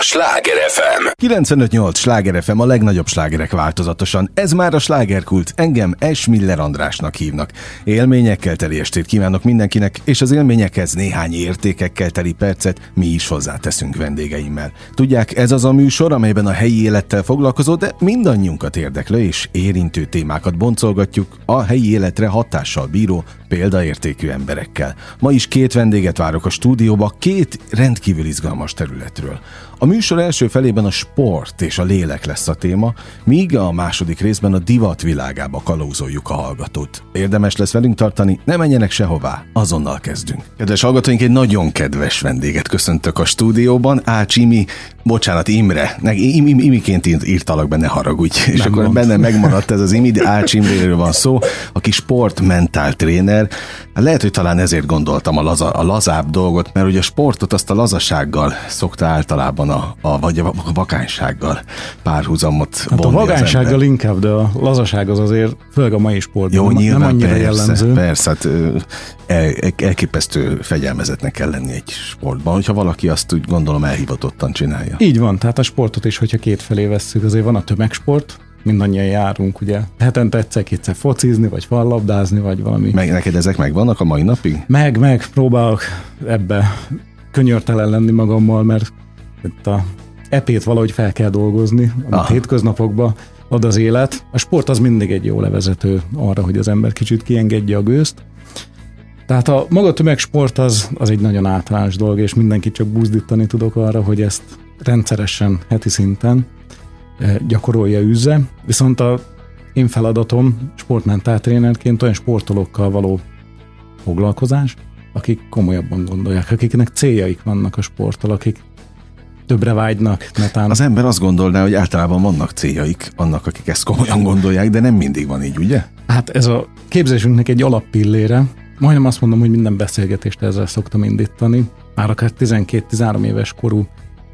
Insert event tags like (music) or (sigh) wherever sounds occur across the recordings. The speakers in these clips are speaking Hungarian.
a Sláger FM. 95.8 Sláger FM a legnagyobb slágerek változatosan. Ez már a slágerkult. Engem S. Miller Andrásnak hívnak. Élményekkel teli estét kívánok mindenkinek, és az élményekhez néhány értékekkel teli percet mi is hozzáteszünk vendégeimmel. Tudják, ez az a műsor, amelyben a helyi élettel foglalkozó, de mindannyiunkat érdeklő és érintő témákat boncolgatjuk a helyi életre hatással bíró példaértékű emberekkel. Ma is két vendéget várok a stúdióba, két rendkívül izgalmas területről. A műsor első felében a sport és a lélek lesz a téma, míg a második részben a divat világába kalózoljuk a hallgatót. Érdemes lesz velünk tartani, ne menjenek sehová, azonnal kezdünk. Kedves hallgatóink, egy nagyon kedves vendéget köszöntök a stúdióban, Ács Imi, bocsánat, Imre, ne, im, im, Imiként írtalak benne, haragudj, és Nem akkor gond. benne megmaradt ez az Imi, de Ács Imréről van szó, aki sportmentál tréner. Lehet, hogy talán ezért gondoltam a, laza, a lazább dolgot, mert ugye a sportot azt a lazasággal szokta általában a, a vagy a vakánysággal párhuzamot Hát a ember. inkább, de a lazaság az azért, főleg a mai sportban, Jó, nem, nyilván nem annyira persze, jellemző. persze, hát el, elképesztő fegyelmezetnek kell lenni egy sportban, hogyha valaki azt úgy gondolom elhivatottan csinálja. Így van, tehát a sportot is, hogyha két felé vesszük, azért van a tömegsport, mindannyian járunk, ugye hetente egyszer-kétszer focizni, vagy fallabdázni, vagy valami. Meg, neked ezek megvannak a mai napig? Meg, meg, próbálok ebbe könyörtelen lenni magammal, mert itt a epét valahogy fel kell dolgozni, amit Aha. hétköznapokban ad az élet. A sport az mindig egy jó levezető arra, hogy az ember kicsit kiengedje a gőzt. Tehát a maga tömegsport az, az egy nagyon általános dolog, és mindenkit csak buzdítani tudok arra, hogy ezt rendszeresen, heti szinten gyakorolja, üzze. Viszont a én feladatom sportmentáltrénerként olyan sportolókkal való foglalkozás, akik komolyabban gondolják, akiknek céljaik vannak a sporttal, akik többre vágynak, netán. Az ember azt gondolná, hogy általában vannak céljaik, annak, akik ezt komolyan gondolják, de nem mindig van így, ugye? Hát ez a képzésünknek egy alappillére. Majdnem azt mondom, hogy minden beszélgetést ezzel szoktam indítani. Már akár 12-13 éves korú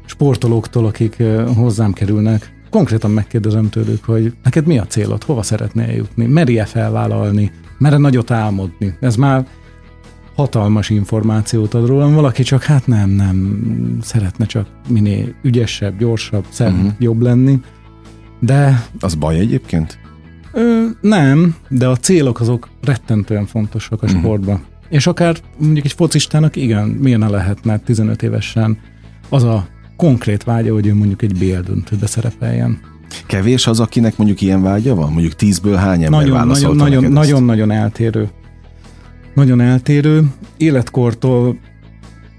sportolóktól, akik ö, hozzám kerülnek, konkrétan megkérdezem tőlük, hogy neked mi a célod, hova szeretnél jutni, meri-e felvállalni, mere nagyot álmodni. Ez már hatalmas információt ad rólam, valaki csak hát nem, nem, szeretne csak minél ügyesebb, gyorsabb, Mhm. uh-huh. jobb lenni, de Az baj egyébként? Ö, nem, de a célok azok rettentően fontosak a Mhm. sportban. És akár mondjuk egy focistának igen, milyen ne lehetne 15 évesen az a konkrét vágya, hogy ő mondjuk egy BL döntőbe szerepeljen. Kevés az, akinek mondjuk ilyen vágya van? Mondjuk tízből hány ember Nagyon, nagyon, válaszolta nagyon, ezt? nagyon, nagyon eltérő. Nagyon eltérő. Életkortól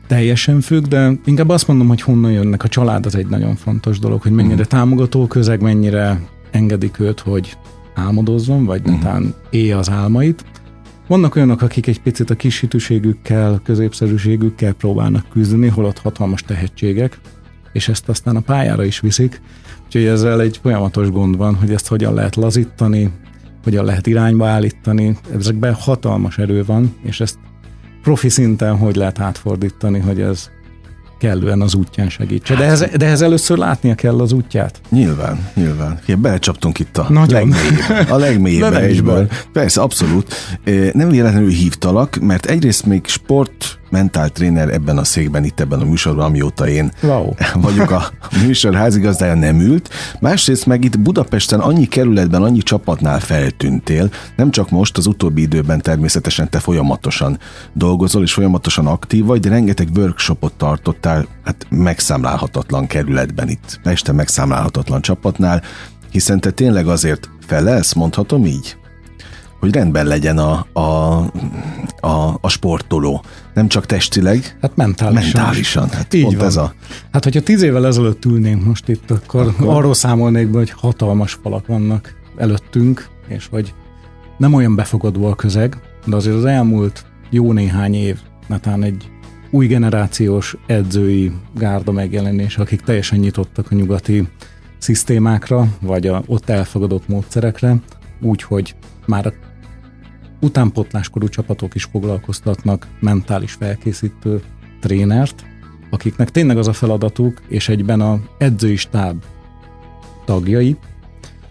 teljesen függ, de inkább azt mondom, hogy honnan jönnek. A család az egy nagyon fontos dolog, hogy mennyire Mhm. támogató közeg, mennyire engedik őt, hogy álmodozzon, vagy Mhm. netán élje az álmait. Vannak olyanok, akik egy picit a kis hitűségükkel, középszerűségükkel próbálnak küzdeni, holott hatalmas tehetségek, és ezt aztán a pályára is viszik. Úgyhogy ezzel egy folyamatos gond van, hogy ezt hogyan lehet lazítani, hogyan lehet irányba állítani. Ezekben hatalmas erő van, és ezt profi szinten hogy lehet átfordítani, hogy ez kellően az útján segítse. De ehhez, de ehhez először látnia kell az útját. Nyilván, nyilván. Belecsaptunk itt a Nagyon. legmélyebb, a is (laughs) egyből. Persze, abszolút. Nem véletlenül hívtalak, mert egyrészt még sport mentál tréner ebben a székben, itt ebben a műsorban, amióta én Wow. (laughs) vagyok a műsor házigazdája, nem ült. Másrészt meg itt Budapesten annyi kerületben, annyi csapatnál feltűntél, nem csak most, az utóbbi időben természetesen te folyamatosan dolgozol, és folyamatosan aktív vagy, de rengeteg workshopot tartottál, hát megszámlálhatatlan kerületben itt, Pesten megszámlálhatatlan csapatnál, hiszen te tényleg azért felelsz, mondhatom így? Hogy rendben legyen a, a, a, a sportoló. Nem csak testileg, Hát mentálisan. is. mentálisan. Hát Így pont van. ez a... Hát, hogyha tíz évvel ezelőtt ülnénk most itt, akkor, Akkor? akkor arról számolnék be, hogy hatalmas falak vannak előttünk, és hogy nem olyan befogadó a közeg, de azért az elmúlt jó néhány év, netán egy új generációs edzői gárda megjelenés, akik teljesen nyitottak a nyugati szisztémákra, vagy a ott elfogadott módszerekre, úgyhogy már a utánpotláskorú csapatok is foglalkoztatnak mentális felkészítő trénert, akiknek tényleg az a feladatuk, és egyben a edzői stáb tagjai,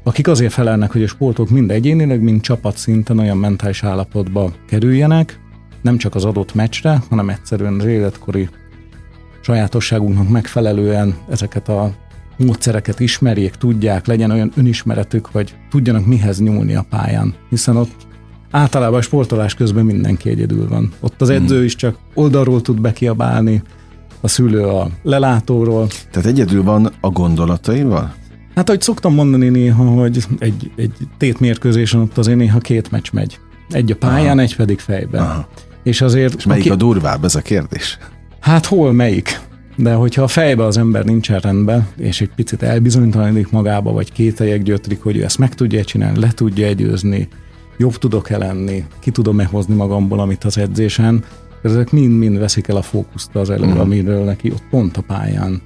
akik azért felelnek, hogy a sportok mind egyénileg, mind csapatszinten olyan mentális állapotba kerüljenek, nem csak az adott meccsre, hanem egyszerűen az életkori sajátosságunknak megfelelően ezeket a módszereket ismerjék, tudják, legyen olyan önismeretük, hogy tudjanak mihez nyúlni a pályán. Hiszen ott általában a sportolás közben mindenki egyedül van. Ott az edző is csak oldalról tud bekiabálni, a szülő a lelátóról. Tehát egyedül van a gondolataival? Hát, ahogy szoktam mondani néha, hogy egy, egy tétmérkőzésen ott azért néha két meccs megy. Egy a pályán, Aha. egy pedig fejben. Aha. És azért... És melyik aki... a durvább, ez a kérdés? Hát hol melyik? De hogyha a fejbe az ember nincsen rendben, és egy picit elbizonytalanodik magába, vagy kételyek gyötrik, hogy ő ezt meg tudja csinálni, le tudja egyőzni, jobb tudok-e lenni, ki tudom-e hozni magamból, amit az edzésen, ezek mind-mind veszik el a fókuszt az előre, uh-huh. amiről neki ott pont a pályán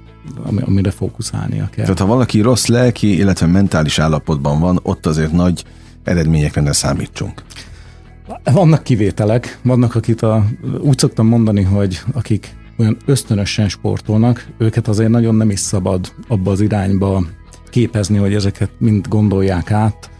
amire fókuszálnia kell. Tehát ha valaki rossz lelki, illetve mentális állapotban van, ott azért nagy eredményekre ne számítsunk. Vannak kivételek, vannak, akit a, úgy szoktam mondani, hogy akik olyan ösztönösen sportolnak, őket azért nagyon nem is szabad abba az irányba képezni, hogy ezeket mind gondolják át,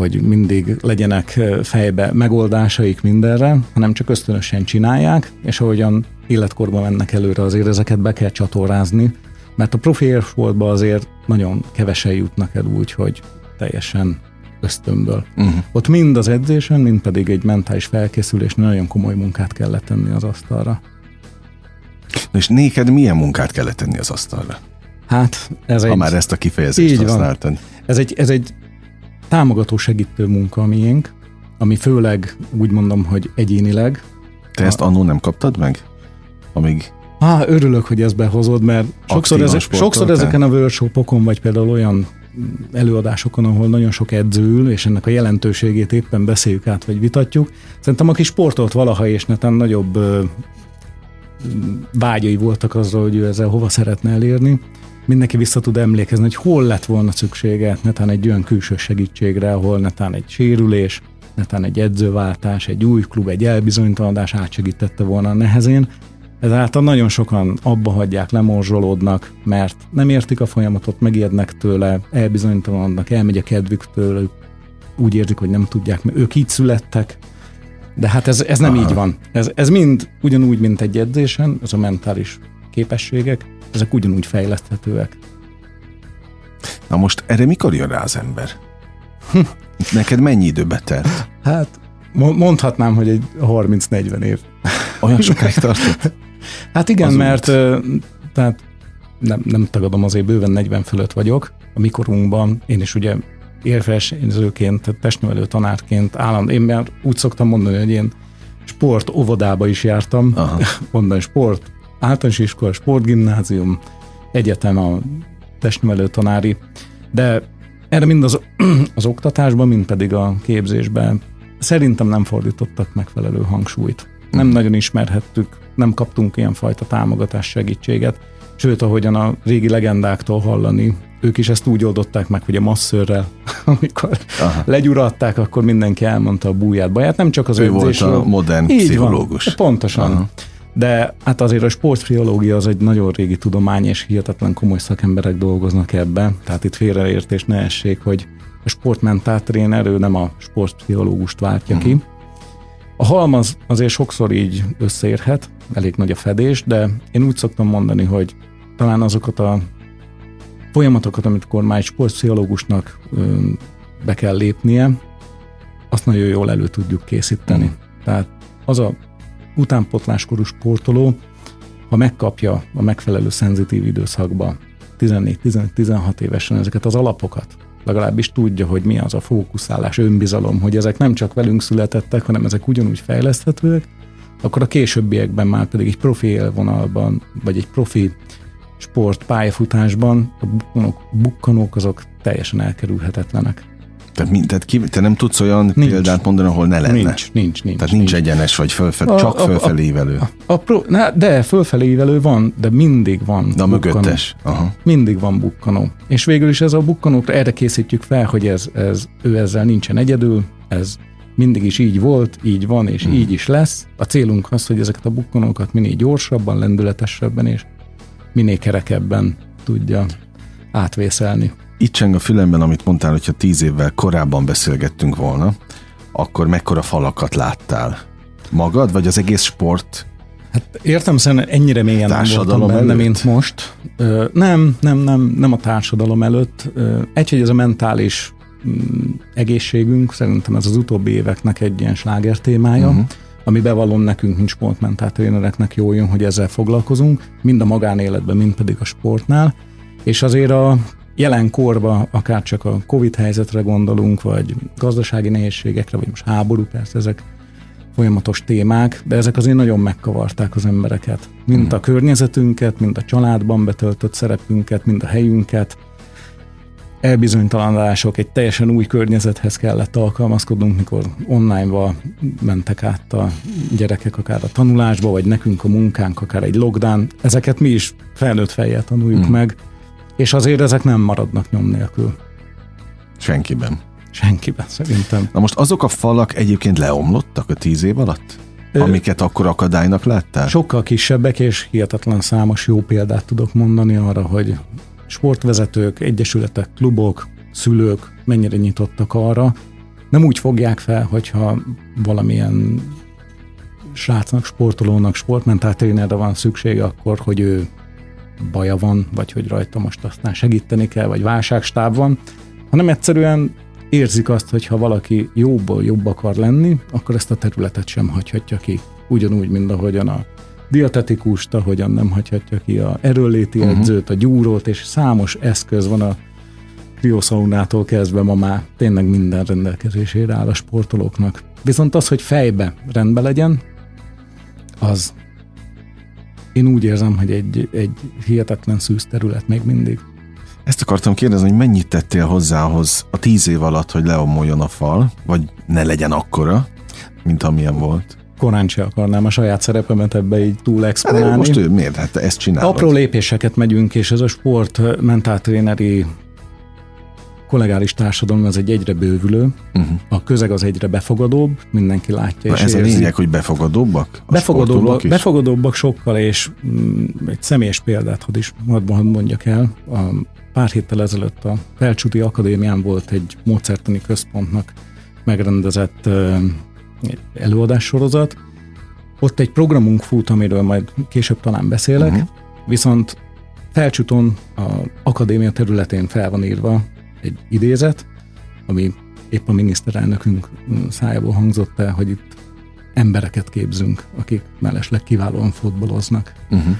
hogy mindig legyenek fejbe megoldásaik mindenre, hanem csak ösztönösen csinálják, és ahogyan életkorban mennek előre, azért ezeket be kell csatornázni, mert a profi sportban azért nagyon kevesen jutnak el úgy, hogy teljesen ösztönből. Uh-huh. Ott mind az edzésen, mind pedig egy mentális felkészülés, nagyon komoly munkát kellett tenni az asztalra. Na és néked milyen munkát kellett tenni az asztalra? Hát ez ha egy... már ezt a kifejezést így használtad. Van. Ez egy, ez egy támogató segítő munka miénk, ami főleg úgy mondom, hogy egyénileg. Te a... ezt annó nem kaptad meg? Amíg Á, örülök, hogy ezt behozod, mert sokszor, ezek, sokszor ezeken a workshopokon, vagy például olyan előadásokon, ahol nagyon sok edző ül, és ennek a jelentőségét éppen beszéljük át, vagy vitatjuk. Szerintem aki sportolt valaha, és neten nagyobb vágyai voltak azzal, hogy ő ezzel hova szeretne elérni, mindenki vissza tud emlékezni, hogy hol lett volna szüksége netán egy olyan külső segítségre, ahol netán egy sérülés, netán egy edzőváltás, egy új klub, egy elbizonytalanodás átsegítette volna a nehezén, Ezáltal nagyon sokan abba hagyják, lemorzsolódnak, mert nem értik a folyamatot, megijednek tőle, elbizonytalanodnak, elmegy a kedvük tőlük, úgy érzik, hogy nem tudják, mert ők így születtek, de hát ez, ez nem Aha. így van. Ez, ez mind ugyanúgy, mint egy edzésen, ez a mentális képességek, ezek ugyanúgy fejleszthetőek. Na most erre mikor jön rá az ember? Neked mennyi időbe telt? Hát mondhatnám, hogy egy 30-40 év. Olyan sokáig tartott? Hát igen, az mert tehát nem, nem tagadom, azért bőven 40 fölött vagyok. A mikorunkban én is ugye érvesényzőként, testnevelő tanárként állam, én már úgy szoktam mondani, hogy én sport óvodába is jártam, Aha. (laughs) mondani sport, általános iskola, sportgimnázium, egyetem a testnevelő tanári, de erre mind az, (clears throat) az oktatásban, mind pedig a képzésben szerintem nem fordítottak megfelelő hangsúlyt nem mm. nagyon ismerhettük, nem kaptunk ilyen fajta támogatás segítséget, sőt, ahogyan a régi legendáktól hallani, ők is ezt úgy oldották meg, hogy a masszörrel, (laughs) amikor Aha. legyuratták, akkor mindenki elmondta a búját, baját, nem csak az ő volt a modern Így pszichológus. Van, pontosan. Aha. De hát azért a sportpszichológia az egy nagyon régi tudomány, és hihetetlen komoly szakemberek dolgoznak ebbe. Tehát itt félreértés ne essék, hogy a sportmentáltréner, ő nem a sportpszichológust váltja uh-huh. ki, a halmaz azért sokszor így összeérhet, elég nagy a fedés, de én úgy szoktam mondani, hogy talán azokat a folyamatokat, amit már egy sportpszichológusnak be kell lépnie, azt nagyon jól elő tudjuk készíteni. Mm. Tehát az a utánpotláskorú sportoló, ha megkapja a megfelelő szenzitív időszakba 14-16 évesen ezeket az alapokat, legalábbis tudja, hogy mi az a fókuszálás, önbizalom, hogy ezek nem csak velünk születettek, hanem ezek ugyanúgy fejleszthetőek, akkor a későbbiekben már pedig egy profi élvonalban, vagy egy profi sport pályafutásban a bukkanók, bukkanók azok teljesen elkerülhetetlenek. Tehát, mi, tehát ki, te nem tudsz olyan nincs. példát mondani, ahol ne lenne? Nincs, nincs, nincs. Tehát nincs, nincs. egyenes, vagy fölfelé, csak a, fölfelé ívelő. A, a, a pro, na, de fölfelé ívelő van, de mindig van De a mögöttes. Aha. Mindig van bukkanó. És végül is ez a bukkanókra erre készítjük fel, hogy ez, ez, ő ezzel nincsen egyedül, ez mindig is így volt, így van, és hmm. így is lesz. A célunk az, hogy ezeket a bukkanókat minél gyorsabban, lendületesebben és minél kerekebben tudja átvészelni itt cseng a fülemben, amit mondtál, hogyha tíz évvel korábban beszélgettünk volna, akkor mekkora falakat láttál? Magad, vagy az egész sport Hát értem szerint ennyire mélyen nem voltam benne, előtt? mint most. Ö, nem, nem, nem, nem a társadalom előtt. Egy, hogy ez a mentális mm, egészségünk, szerintem ez az utóbbi éveknek egy ilyen sláger témája, uh-huh. ami bevallom nekünk, mint sportmentáltrénereknek jó jön, hogy ezzel foglalkozunk, mind a magánéletben, mind pedig a sportnál. És azért a jelen korban, akár csak a Covid helyzetre gondolunk, vagy gazdasági nehézségekre, vagy most háború, persze ezek folyamatos témák, de ezek azért nagyon megkavarták az embereket. Mind hmm. a környezetünket, mind a családban betöltött szerepünket, mind a helyünket. Elbizonytalanodások, egy teljesen új környezethez kellett alkalmazkodnunk, mikor online-ba mentek át a gyerekek akár a tanulásba, vagy nekünk a munkánk, akár egy lockdown. Ezeket mi is felnőtt fejjel tanuljuk hmm. meg, és azért ezek nem maradnak nyom nélkül. Senkiben. Senkiben, szerintem. Na most azok a falak egyébként leomlottak a tíz év alatt? Ö, amiket akkor akadálynak láttál? Sokkal kisebbek, és hihetetlen számos jó példát tudok mondani arra, hogy sportvezetők, egyesületek, klubok, szülők mennyire nyitottak arra. Nem úgy fogják fel, hogyha valamilyen srácnak, sportolónak, sportmentáltrénerre van szüksége, akkor, hogy ő baja van, vagy hogy rajta most aztán segíteni kell, vagy válságstáb van, hanem egyszerűen érzik azt, hogy ha valaki jóból jobb akar lenni, akkor ezt a területet sem hagyhatja ki. Ugyanúgy, mint ahogyan a dietetikust, ahogyan nem hagyhatja ki a erőléti uh-huh. edzőt, a gyúrót, és számos eszköz van a krioszaunától kezdve ma már tényleg minden rendelkezésére áll a sportolóknak. Viszont az, hogy fejbe rendbe legyen, az én úgy érzem, hogy egy, egy hihetetlen szűz terület még mindig. Ezt akartam kérdezni, hogy mennyit tettél hozzá ahhoz a tíz év alatt, hogy leomoljon a fal, vagy ne legyen akkora, mint amilyen volt? korán se akarnám a saját szerepemet ebbe így túl exponálni. Hát, most ő miért? Hát ezt csinálod. Apró lépéseket megyünk, és ez a sport mentáltréneri kollegális társadalom az egy egyre bővülő, uh-huh. a közeg az egyre befogadóbb, mindenki látja Na és ez érzi. a lényeg, hogy befogadóbbak? Befogadóbbak, befogadóbbak sokkal, és mm, egy személyes példát hadd is hadd mondjak el. A pár héttel ezelőtt a Felcsúti Akadémián volt egy módszertani központnak megrendezett előadássorozat. Ott egy programunk fut, amiről majd később talán beszélek, uh-huh. viszont Felcsúton a akadémia területén fel van írva egy idézet, ami épp a miniszterelnökünk szájából hangzott el, hogy itt embereket képzünk, akik mellesleg kiválóan fotbaloznak. Uh-huh.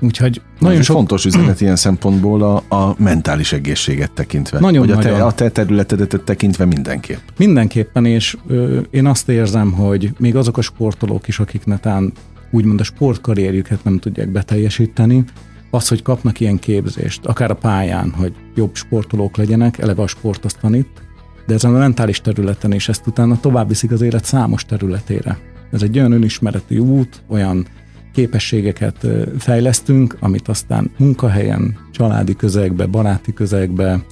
Úgyhogy nagyon sok... fontos üzenet (clears throat) ilyen szempontból a, a mentális egészséget tekintve. Nagyon Vagy a te, a te területedet tekintve mindenképp. Mindenképpen, és ö, én azt érzem, hogy még azok a sportolók is, akik netán úgymond a sportkarrierjüket nem tudják beteljesíteni, az, hogy kapnak ilyen képzést, akár a pályán, hogy jobb sportolók legyenek, eleve a sport azt tanít, de ezen a mentális területen is ezt utána tovább viszik az élet számos területére. Ez egy olyan önismereti út, olyan képességeket fejlesztünk, amit aztán munkahelyen, családi közegbe, baráti közegbe,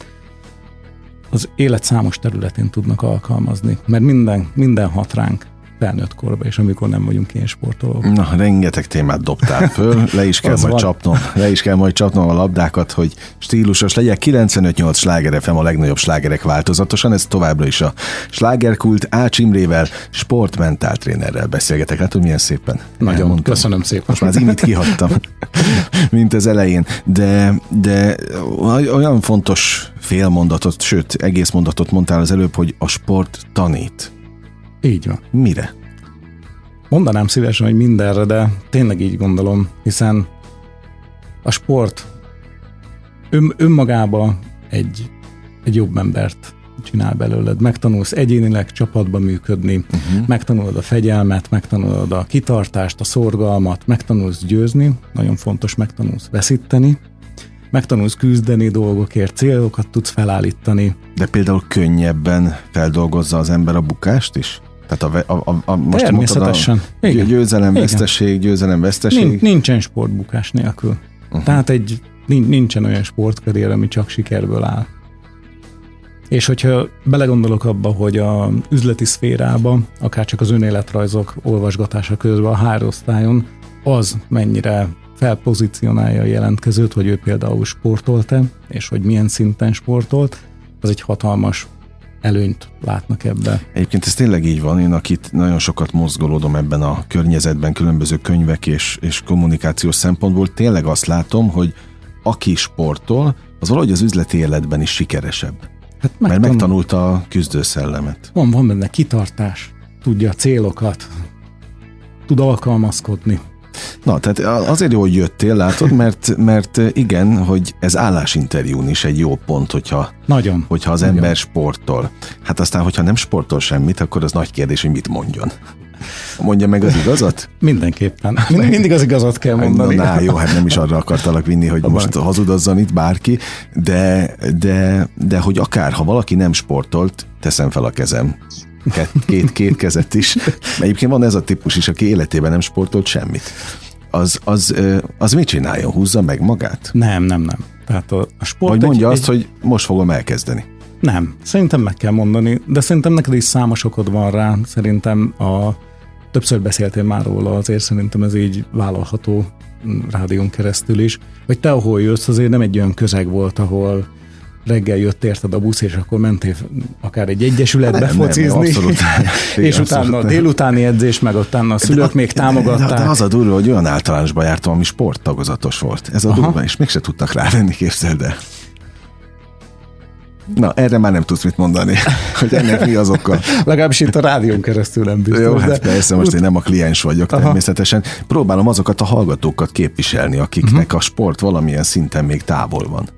az élet számos területén tudnak alkalmazni, mert minden, minden hat ránk felnőtt korba, és amikor nem vagyunk ilyen sportolók. Na, rengeteg témát dobtál föl, le is kell (laughs) majd van. csapnom, le is kell majd csapnom a labdákat, hogy stílusos legyek. 95-8 sláger FM a legnagyobb slágerek változatosan, ez továbbra is a slágerkult Ács Imrével, sportmentál trénerrel beszélgetek. Látod, milyen szépen Nagyon, elmondtam. köszönöm szépen. Most már az imit kihagytam, (laughs) mint az elején, de, de olyan fontos félmondatot, sőt, egész mondatot mondtál az előbb, hogy a sport tanít. Így van. Mire? Mondanám szívesen, hogy mindenre, de tényleg így gondolom, hiszen a sport ön, önmagába egy, egy jobb embert csinál belőled. Megtanulsz egyénileg csapatba működni, uh-huh. megtanulod a fegyelmet, megtanulod a kitartást, a szorgalmat, megtanulsz győzni, nagyon fontos, megtanulsz veszíteni, megtanulsz küzdeni dolgokért, célokat tudsz felállítani. De például könnyebben feldolgozza az ember a bukást is? Tehát a, a, a, a most Természetesen. A Igen. győzelem, Igen. veszteség, győzelem, veszteség. Nin, nincsen sportbukás nélkül. Uh-huh. Tehát egy, nincsen olyan sportkarrier, ami csak sikerből áll. És hogyha belegondolok abba, hogy a üzleti szférába, akár csak az önéletrajzok olvasgatása közben a hárosztályon, az mennyire felpozícionálja a jelentkezőt, hogy ő például sportolt-e, és hogy milyen szinten sportolt, az egy hatalmas előnyt látnak ebben. Egyébként ez tényleg így van, én akit nagyon sokat mozgolódom ebben a környezetben, különböző könyvek és, és kommunikációs szempontból, tényleg azt látom, hogy aki sportol, az valahogy az üzleti életben is sikeresebb. Hát megtanul... Mert megtanulta a küzdőszellemet. Van, van benne kitartás, tudja a célokat, tud alkalmazkodni. Na, tehát azért jó, hogy jöttél, látod, mert, mert igen, hogy ez állásinterjún is egy jó pont, hogyha, Nagyon. hogyha az Nagyon. ember sportol. Hát aztán, hogyha nem sportol semmit, akkor az nagy kérdés, hogy mit mondjon. Mondja meg az igazat? (laughs) Mindenképpen. (laughs) Mindig, mindig az igazat kell mondani. Na, na jó, hát nem is arra akartalak vinni, hogy most hazudozzon itt bárki, de, de, de hogy akár, ha valaki nem sportolt, teszem fel a kezem. Két, két, két kezet is. (laughs) Egyébként van ez a típus is, aki életében nem sportolt semmit. Az, az, az mit csináljon? Húzza meg magát? Nem, nem, nem. Tehát a, a sport Vagy mondja egy, azt, egy... hogy most fogom elkezdeni. Nem, szerintem meg kell mondani, de szerintem neked is számos okod van rá. Szerintem a többször beszéltél már róla, azért szerintem ez így vállalható rádión keresztül is, hogy te ahol jössz, azért nem egy olyan közeg volt, ahol reggel jött érted a busz, és akkor mentél akár egy egyesületbe nem, focizni, nem, (laughs) abszolút, és abszolút utána a délutáni edzés, meg utána a szülők de, még támogatták. De, de, az a durva, hogy olyan általánosba jártam, ami sporttagozatos volt. Ez a Aha. durva, és mégse tudtak rávenni, képzeld el. Na, erre már nem tudsz mit mondani, (laughs) hogy ennek mi az oka. Legalábbis itt a rádión keresztül nem biztos. Jó, hát persze, most én nem a kliens vagyok Aha. természetesen. Próbálom azokat a hallgatókat képviselni, akiknek uh-huh. a sport valamilyen szinten még távol van.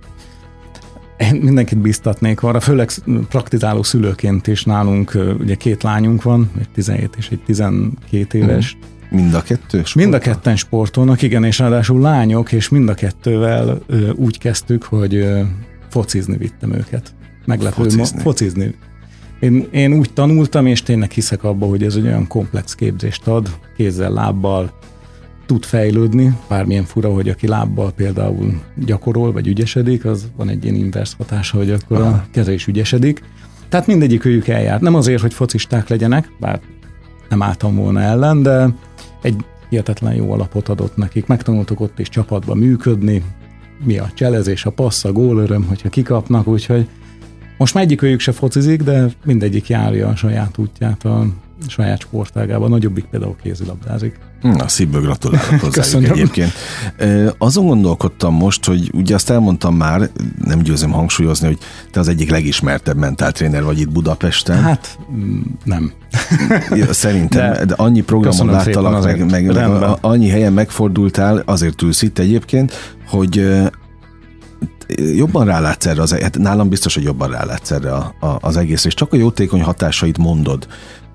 Én mindenkit biztatnék arra, főleg praktizáló szülőként is nálunk, ugye két lányunk van, egy 17 és egy 12 éves. Uh-huh. Mind a kettő sportol? Mind a ketten sportolnak, igen, és ráadásul lányok, és mind a kettővel ö, úgy kezdtük, hogy ö, focizni vittem őket meglepő focizni. Ma, focizni. Én, én úgy tanultam, és tényleg hiszek abba, hogy ez egy olyan komplex képzést ad, kézzel, lábbal tud fejlődni, bármilyen fura, hogy aki lábbal például gyakorol, vagy ügyesedik, az van egy ilyen inverse hatása, hogy akkor Aha. a keze is ügyesedik. Tehát mindegyik őjük eljár. Nem azért, hogy focisták legyenek, bár nem álltam volna ellen, de egy hihetetlen jó alapot adott nekik. Megtanultuk ott is csapatba működni, mi a cselezés, a passz, a gólöröm, hogyha kikapnak, úgyhogy most már egyikőjük se focizik, de mindegyik járja a saját útját a saját sportágában. Nagyobbik például kézilabdázik. Na, szívből gratulálok (laughs) hozzá egyébként. Azon gondolkodtam most, hogy ugye azt elmondtam már, nem győzöm hangsúlyozni, hogy te az egyik legismertebb mentáltréner vagy itt Budapesten. Hát mm, nem. (laughs) Szerintem, de, de annyi programon láttalak, meg, meg, meg annyi helyen megfordultál, azért ülsz itt egyébként, hogy jobban rálátsz erre, az, hát nálam biztos, hogy jobban rálátsz erre a, a, az egész, és csak a jótékony hatásait mondod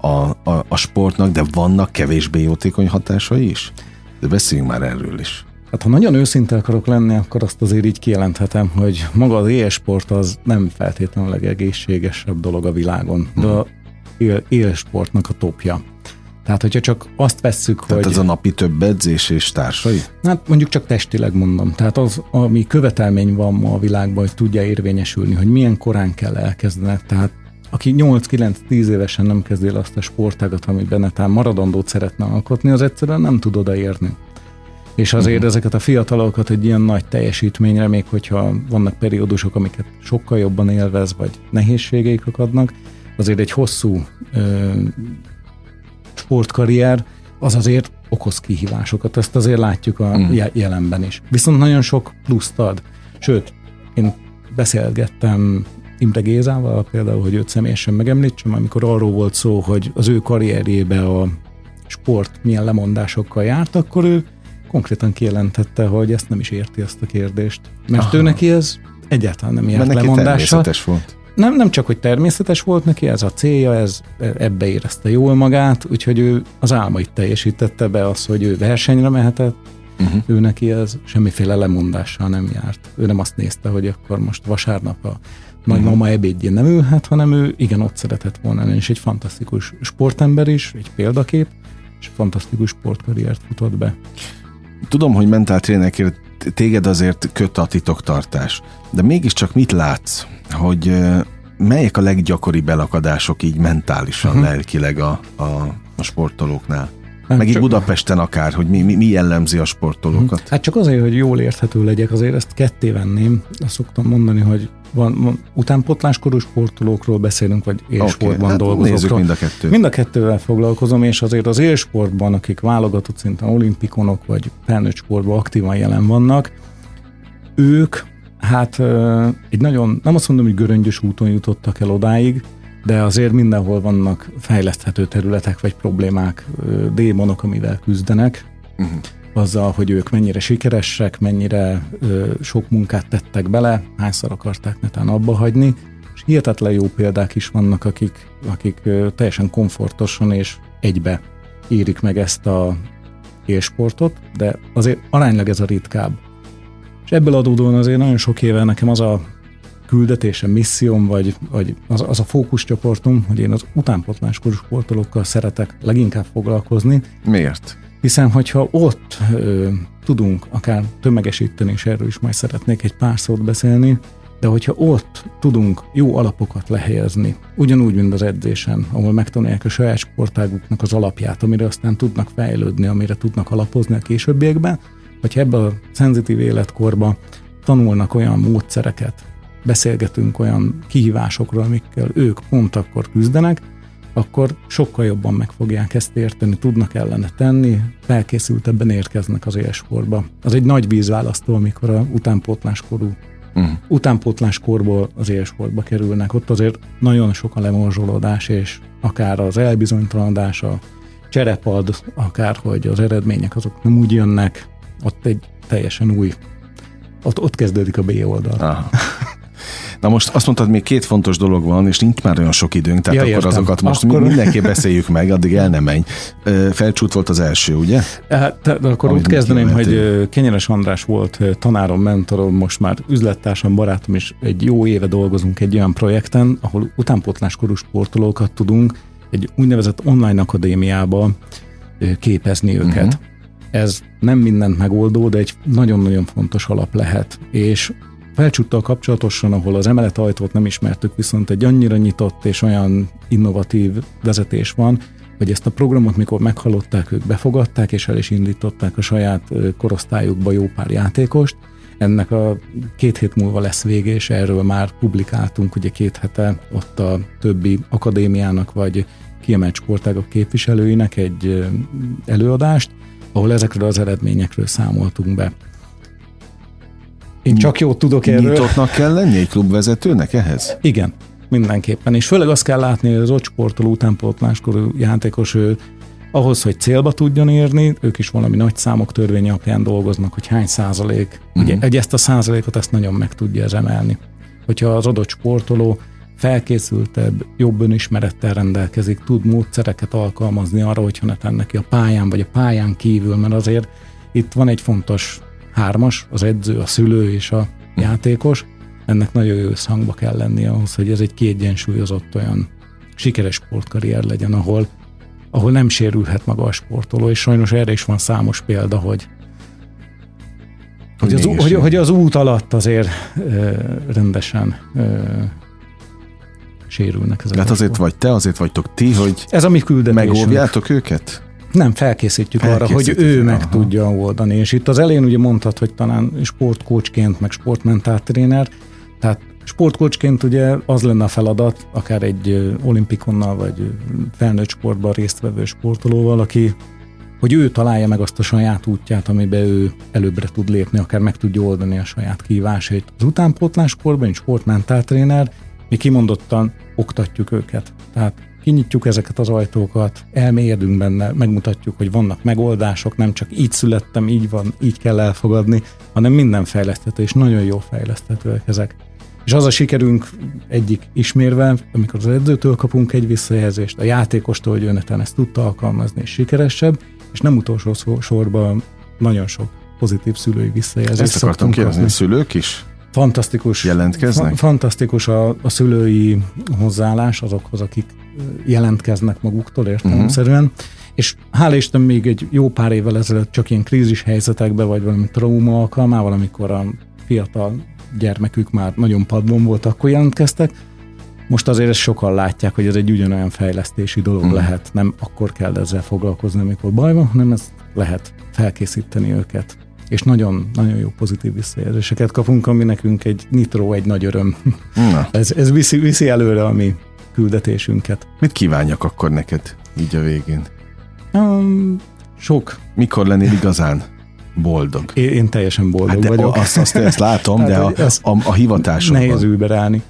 a, a, a sportnak, de vannak kevésbé jótékony hatásai is? De beszéljünk már erről is. Hát ha nagyon őszinte akarok lenni, akkor azt azért így kijelenthetem, hogy maga az élsport az nem feltétlenül a legegészségesebb dolog a világon, de a él, élsportnak a topja. Tehát, hogyha csak azt vesszük, Tehát hogy... ez a napi több edzés és társai? Hát mondjuk csak testileg mondom. Tehát az, ami követelmény van ma a világban, hogy tudja érvényesülni, hogy milyen korán kell elkezdeni. Tehát aki 8-9-10 évesen nem kezdi el azt a sportágat, amiben netán maradandót szeretne alkotni, az egyszerűen nem tud odaérni. És azért uh-huh. ezeket a fiatalokat egy ilyen nagy teljesítményre, még hogyha vannak periódusok, amiket sokkal jobban élvez, vagy nehézségeik akadnak, azért egy hosszú ö, sportkarrier az azért okoz kihívásokat, ezt azért látjuk a mm. jelenben is. Viszont nagyon sok pluszt ad. Sőt, én beszélgettem Imre Gézával például, hogy őt személyesen megemlítsem, amikor arról volt szó, hogy az ő karrierjébe a sport milyen lemondásokkal járt, akkor ő konkrétan kijelentette, hogy ezt nem is érti ezt a kérdést. Mert Aha. ő neki ez egyáltalán nem járt Mert lemondással. volt nem, nem csak, hogy természetes volt neki, ez a célja, ez ebbe érezte jól magát, úgyhogy ő az álmait teljesítette be az, hogy ő versenyre mehetett, uh-huh. ő neki ez semmiféle lemondással nem járt. Ő nem azt nézte, hogy akkor most vasárnap a nagymama uh-huh. ebédjén nem ülhet, hanem ő igen ott szeretett volna lenni, és egy fantasztikus sportember is, egy példakép, és fantasztikus sportkarriert futott be. Tudom, hogy mentáltrénerként téged azért köt a titoktartás, de mégiscsak mit látsz, hogy melyek a leggyakoribb elakadások így mentálisan, uh-huh. lelkileg a, a, a sportolóknál? Nem, Meg csak... itt Budapesten akár, hogy mi, mi, mi jellemzi a sportolókat. Hát csak azért, hogy jól érthető legyek, azért ezt ketté venném. Azt szoktam mondani, hogy van, van utánpotláskorú sportolókról beszélünk, vagy élsportban okay, hát dolgozókról. mind a kettőt. Mind a kettővel foglalkozom, és azért az élsportban, akik válogatott szinten olimpikonok, vagy felnőtt sportban aktívan jelen vannak, ők hát egy nagyon, nem azt mondom, hogy göröngyös úton jutottak el odáig, de azért mindenhol vannak fejleszthető területek vagy problémák, démonok, amivel küzdenek, uh-huh. azzal, hogy ők mennyire sikeresek, mennyire ö, sok munkát tettek bele, hányszor akarták netán abba hagyni, és hihetetlen jó példák is vannak, akik, akik ö, teljesen komfortosan és egybe érik meg ezt a élsportot, de azért aránylag ez a ritkább. És ebből adódóan azért nagyon sok éve nekem az a küldetésem, misszióm, vagy, vagy az, az a fókuszcsoportom, hogy én az utánpotláskorú sportolókkal szeretek leginkább foglalkozni. Miért? Hiszen, hogyha ott ö, tudunk akár tömegesíteni, és erről is majd szeretnék egy pár szót beszélni, de hogyha ott tudunk jó alapokat lehelyezni, ugyanúgy, mint az edzésen, ahol megtanulják a saját sportáguknak az alapját, amire aztán tudnak fejlődni, amire tudnak alapozni a későbbiekben, hogyha ebbe a szenzitív életkorba tanulnak olyan módszereket, beszélgetünk olyan kihívásokról, amikkel ők pont akkor küzdenek, akkor sokkal jobban meg fogják ezt érteni, tudnak ellene tenni, felkészültebben érkeznek az élsportba. Az egy nagy vízválasztó, amikor a utánpótláskorú uh-huh. utánpótláskorból az élsportba kerülnek. Ott azért nagyon sok a lemorzsolódás, és akár az elbizonytalanodás, a cserepad, akár hogy az eredmények azok nem úgy jönnek, ott egy teljesen új, ott, ott kezdődik a B oldal. Aha. Na most azt mondtad, még két fontos dolog van, és nincs már olyan sok időnk, tehát ja, akkor értem. azokat most akkor... mindenki beszéljük meg, addig el nem menj. Felcsút volt az első, ugye? Hát, de akkor Amit úgy kezdeném, hogy Kenyeres András volt tanárom, mentorom, most már üzlettársam, barátom, és egy jó éve dolgozunk egy olyan projekten, ahol utánpotláskorú sportolókat tudunk egy úgynevezett online akadémiába képezni őket. Uh-huh. Ez nem mindent megoldó, de egy nagyon-nagyon fontos alap lehet. És felcsúttal kapcsolatosan, ahol az emelet ajtót nem ismertük, viszont egy annyira nyitott és olyan innovatív vezetés van, hogy ezt a programot, mikor meghallották, ők befogadták, és el is indították a saját korosztályukba jó pár játékost. Ennek a két hét múlva lesz vége, és erről már publikáltunk ugye két hete ott a többi akadémiának, vagy kiemelt sportágok képviselőinek egy előadást, ahol ezekről az eredményekről számoltunk be. Én csak jót tudok erről. Nyitottnak kell lenni egy klubvezetőnek ehhez? Igen, mindenképpen. És főleg azt kell látni, hogy az ott sportoló utánpótláskorú játékos ő ahhoz, hogy célba tudjon érni, ők is valami nagy számok törvény alapján dolgoznak, hogy hány százalék, uh-huh. ugye egy ezt a százalékot ezt nagyon meg tudja emelni. Hogyha az adott sportoló felkészültebb, jobb önismerettel rendelkezik, tud módszereket alkalmazni arra, hogyha ne neki a pályán vagy a pályán kívül, mert azért itt van egy fontos hármas, az edző, a szülő és a játékos, ennek nagyon jó összhangba kell lenni ahhoz, hogy ez egy kiegyensúlyozott olyan sikeres sportkarrier legyen, ahol, ahol nem sérülhet maga a sportoló, és sajnos erre is van számos példa, hogy hogy az, hogy, hogy az út alatt azért ö, rendesen ö, sérülnek ezek. Tehát azért vagy te, azért vagytok ti, hogy ez a mi küldetésünk. megóvjátok őket? Nem, felkészítjük, arra, hogy ő meg aha. tudja oldani. És itt az elején ugye mondtad, hogy talán sportkócsként, meg sportmentáltréner, tehát sportkócsként ugye az lenne a feladat, akár egy olimpikonnal, vagy felnőtt sportban résztvevő sportolóval, aki hogy ő találja meg azt a saját útját, amiben ő előbbre tud lépni, akár meg tudja oldani a saját kívásait. Az utánpótláskorban, egy sportmentáltréner, mi kimondottan oktatjuk őket. Tehát kinyitjuk ezeket az ajtókat, elmélyedünk benne, megmutatjuk, hogy vannak megoldások, nem csak így születtem, így van, így kell elfogadni, hanem minden fejleszthető, és nagyon jó fejleszthetőek ezek. És az a sikerünk egyik ismérve, amikor az edzőtől kapunk egy visszajelzést, a játékostól, hogy öneten ezt tudta alkalmazni, és sikeresebb, és nem utolsó sorban nagyon sok pozitív szülői visszajelzést. Ezt akartam kérdezni, szülők is? Fantasztikus. Jelentkeznek? Fa- fantasztikus a, a szülői hozzáállás azokhoz, akik jelentkeznek maguktól értelemszerűen. Uh-huh. És hál' Isten még egy jó pár évvel ezelőtt csak ilyen krízis helyzetekben, vagy valami trauma alkalmával, amikor a fiatal gyermekük már nagyon padlón volt, akkor jelentkeztek. Most azért ezt sokan látják, hogy ez egy ugyanolyan fejlesztési dolog hmm. lehet. Nem akkor kell ezzel foglalkozni, amikor baj van, hanem ezt lehet felkészíteni őket. És nagyon, nagyon jó pozitív visszajelzéseket kapunk, ami nekünk egy nitró, egy nagy öröm. Na. (laughs) ez, ez viszi, viszi előre a mi küldetésünket. Mit kívánjak akkor neked így a végén? Um, sok. Mikor lennél igazán boldog? Én, én teljesen boldog hát de vagyok. Azt, azt ezt látom, (laughs) hát, de a, a, a hivatásodban. Nehéz überállni.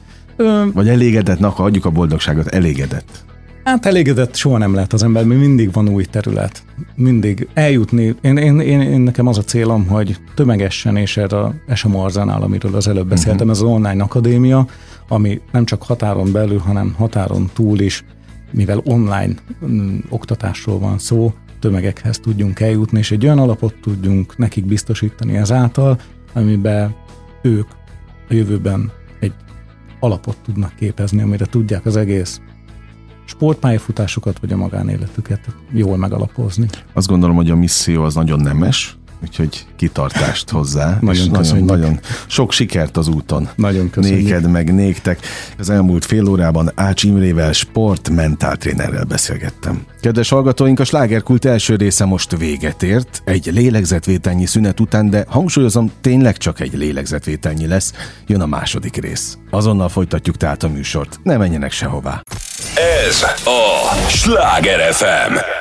Vagy elégedett, na, akkor adjuk a boldogságot, elégedett. Hát elégedett soha nem lehet az ember, mert mindig van új terület. Mindig eljutni. Én, én, én, én nekem az a célom, hogy tömegesen, és erre a SM Arzánál, amiről az előbb beszéltem, uh-huh. ez az online akadémia, ami nem csak határon belül, hanem határon túl is, mivel online mm, oktatásról van szó, tömegekhez tudjunk eljutni, és egy olyan alapot tudjunk nekik biztosítani ezáltal, amiben ők a jövőben egy alapot tudnak képezni, amire tudják az egész sportpályafutásokat vagy a magánéletüket jól megalapozni. Azt gondolom, hogy a misszió az nagyon nemes, úgyhogy kitartást hozzá. nagyon, nagyon, nagyon sok sikert az úton. Nagyon köszönjük. Néked meg néktek. Az elmúlt fél órában Ács Imrével sportmentáltrénerrel beszélgettem. Kedves hallgatóink, a slágerkult első része most véget ért, egy lélegzetvételnyi szünet után, de hangsúlyozom, tényleg csak egy lélegzetvételnyi lesz, jön a második rész. Azonnal folytatjuk tehát a műsort, ne menjenek sehová. Ez a Sláger FM